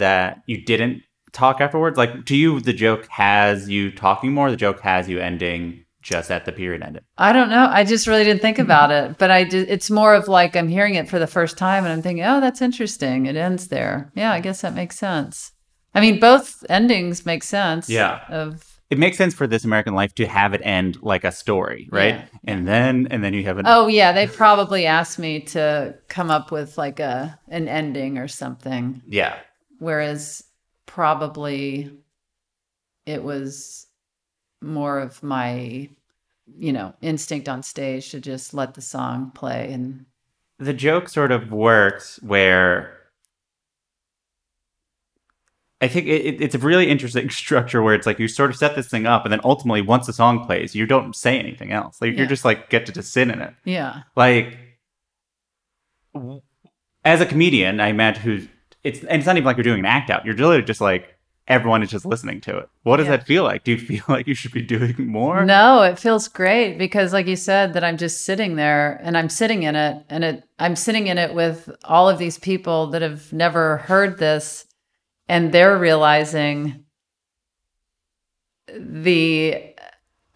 that you didn't talk afterwards? Like, to you, the joke has you talking more. The joke has you ending just at the period ended. I don't know. I just really didn't think about it, but I did, it's more of like I'm hearing it for the first time and I'm thinking, oh, that's interesting. It ends there. Yeah, I guess that makes sense. I mean, both endings make sense. Yeah. Of It makes sense for this American Life to have it end like a story, right? Yeah. And then and then you have an oh yeah, they probably asked me to come up with like a an ending or something, yeah. Whereas probably it was more of my you know instinct on stage to just let the song play and the joke sort of works where I think it, it- it's a really interesting structure where it's like you sort of set this thing up, and then ultimately, once the song plays, you don't say anything else. Like Yeah. you're just like get to just sit in it. yeah Like as a comedian, I imagine who's it's and it's not even like you're doing an act out. You're literally just like everyone is just listening to it. What does Yeah. that feel like? Do you feel like you should be doing more? No, it feels great because like you said that I'm just sitting there and I'm sitting in it and it I'm sitting in it with all of these people that have never heard this and they're realizing the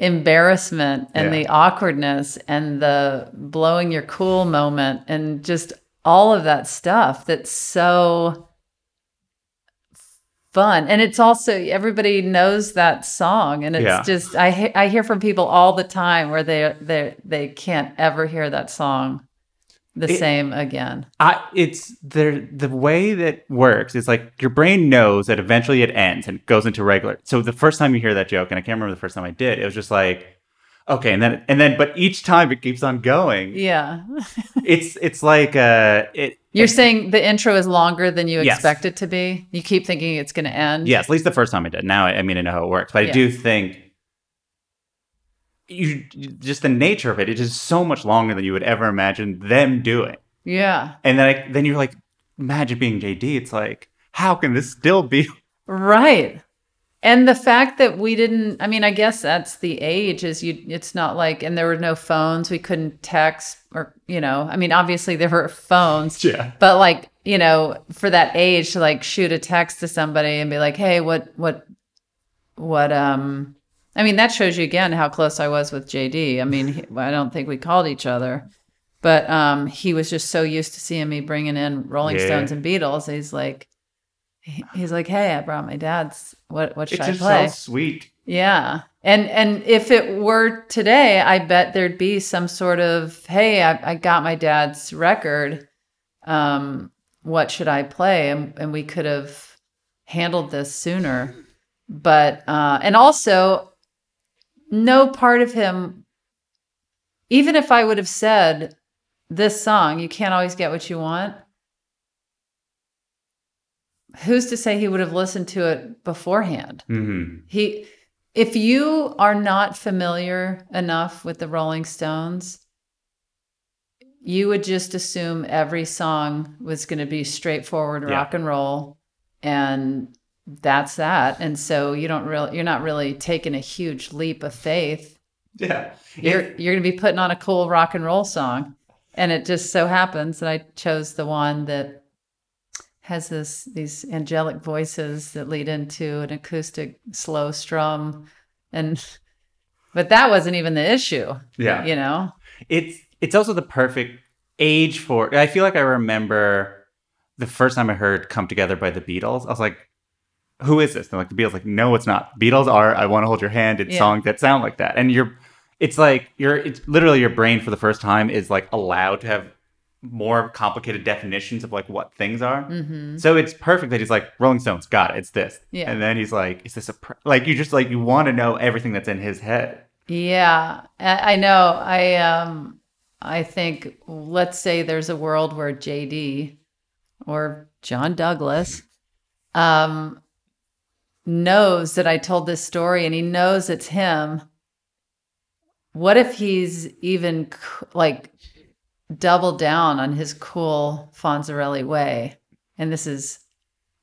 embarrassment and Yeah. the awkwardness and the blowing your cool moment and just all of that stuff that's so fun and it's also everybody knows that song and it's Yeah. just I I hear from people all the time where they they they can't ever hear that song the It- same again. I it's the the way that works is like your brain knows that eventually it ends and goes into regular. So the first time you hear that joke, and I can't remember the first time I did, it was just like, okay, and then and then, but each time it keeps on going. Yeah. It's it's like uh, it. You're saying the intro is longer than you Yes. expect it to be? You keep thinking it's going to end? Yes, at least the first time I did. Now I, I mean I know how it works, but I do think you just the nature of it. It is so much longer than you would ever imagine them doing. Yeah. And then I, then you're like, imagine being JD. It's like, how can this still be? Right. And the fact that we didn't I mean I guess that's the age is you it's not like and there were no phones we couldn't text or you know I mean obviously there were phones Yeah. but like you know for that age to like shoot a text to somebody and be like hey what what what um I mean that shows you again how close I was with JD I mean he, I don't think we called each other but um he was just so used to seeing me bringing in Rolling Yeah. Stones and Beatles he's like he's like hey I brought my dad's what what should I just play so sweet. yeah. And and if it were today, I bet there'd be some sort of, hey, I, I got my dad's record. Um, what should I play? And and we could have handled this sooner. But uh and also no part of him even if I would have said this song, you can't always get what you want. Who's to say he would have listened to it beforehand? hmm He, if you are not familiar enough with the Rolling Stones, you would just assume every song was going to be straightforward Yeah. rock and roll, and that's that. And so you don't really, you're not really taking a huge leap of faith. Yeah. You're It- you're going to be putting on a cool rock and roll song, and it just so happens that I chose the one that has this these angelic voices that lead into an acoustic slow strum and but that wasn't even the issue yeah. you know It's it's also the perfect age for. I feel like I remember the first time I heard "Come Together" by the Beatles. I was like, "Who is this?" And like the Beatles, like, no, it's not. Beatles are "I Want to Hold Your Hand." It's Yeah. songs that sound like that, and you're. It's like you're. It's literally your brain for the first time is like allowed to have more complicated definitions of like what things are. hmm So it's perfect that he's like Rolling Stones, got it, it's this, Yeah. and then he's like, is this a pr-? like you just like you want to know everything that's in his head. yeah I, I know i um i think let's say there's a world where jd or john douglas um knows that i told this story and he knows it's him what if he's even like double down on his cool Fonzarelli way and this is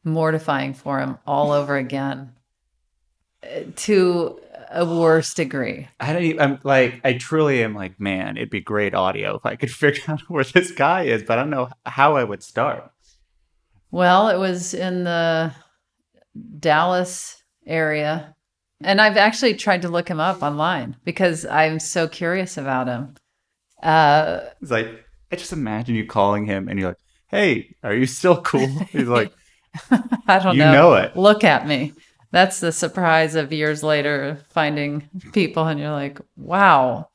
mortifying for him all over again uh, to a worse degree I don't. Even, I'm like, I truly am like, man, it'd be great audio if I could figure out where this guy is, but I don't know how I would start. Well, it was in the Dallas area. And I've actually tried to look him up online because I'm so curious about him. Uh, It's like I just imagine you calling him and you're like, "Hey, are you still cool?" He's like, I don't "You know. know it." Look at me. That's the surprise of years later finding people and you're like, wow,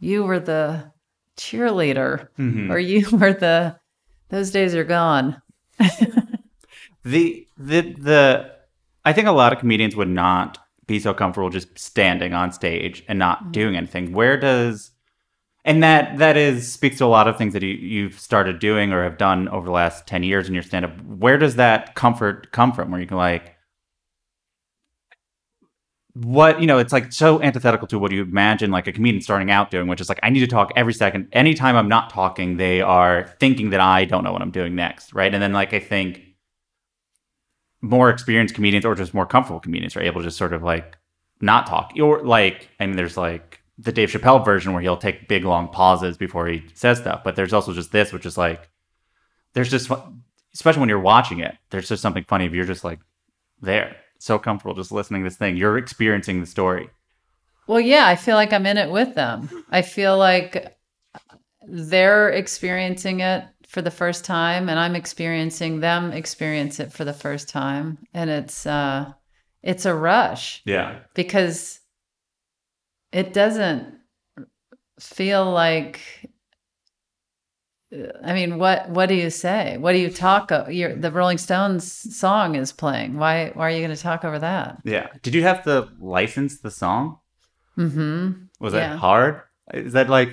you were the cheerleader Mhm. or you were the, those days are gone. The the the I think a lot of comedians would not be so comfortable just standing on stage and not doing anything. Where does and that that is speaks to a lot of things that you, you've started doing or have done over the last 10 years in your stand up. Where does that comfort come from? Where you can like what you know it's like so antithetical to what you imagine like a comedian starting out doing which is like i need to talk every second. Anytime i'm not talking they are thinking that i don't know what i'm doing next right? And then like i think more experienced comedians or just more comfortable comedians are able to just sort of like not talk. Or like i mean there's like the dave chappelle version where he'll take big long pauses before he says stuff but there's also just this which is like there's just especially when you're watching it there's just something funny if you're just like there so comfortable just listening to this thing you're experiencing the story Well, yeah, I feel like I'm in it with them. I feel like they're experiencing it for the first time and I'm experiencing them experience it for the first time. And it's uh it's a rush. yeah because it doesn't feel like I mean, what what do you say? What do you talk? Your, the Rolling Stones song is playing. Why why are you going to talk over that? yeah did you have to license the song Mm-hmm. was Yeah. that hard is that like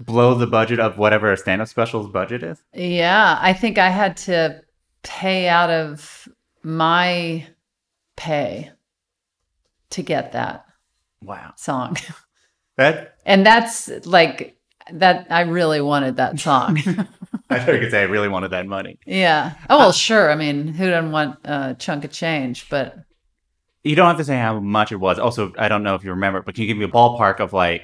blow the budget of whatever a stand-up special's budget is Yeah, I think I had to pay out of my pay to get that wow song, that and that's like that. I really wanted that song. i thought you could say i really wanted that money Yeah. Oh well, uh, sure. I mean, who doesn't want a chunk of change? But You don't have to say how much it was. Also, I don't know if you remember, but can you give me a ballpark of like,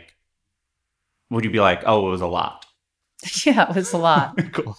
would you be like, oh, it was a lot? yeah, it was a lot. cool.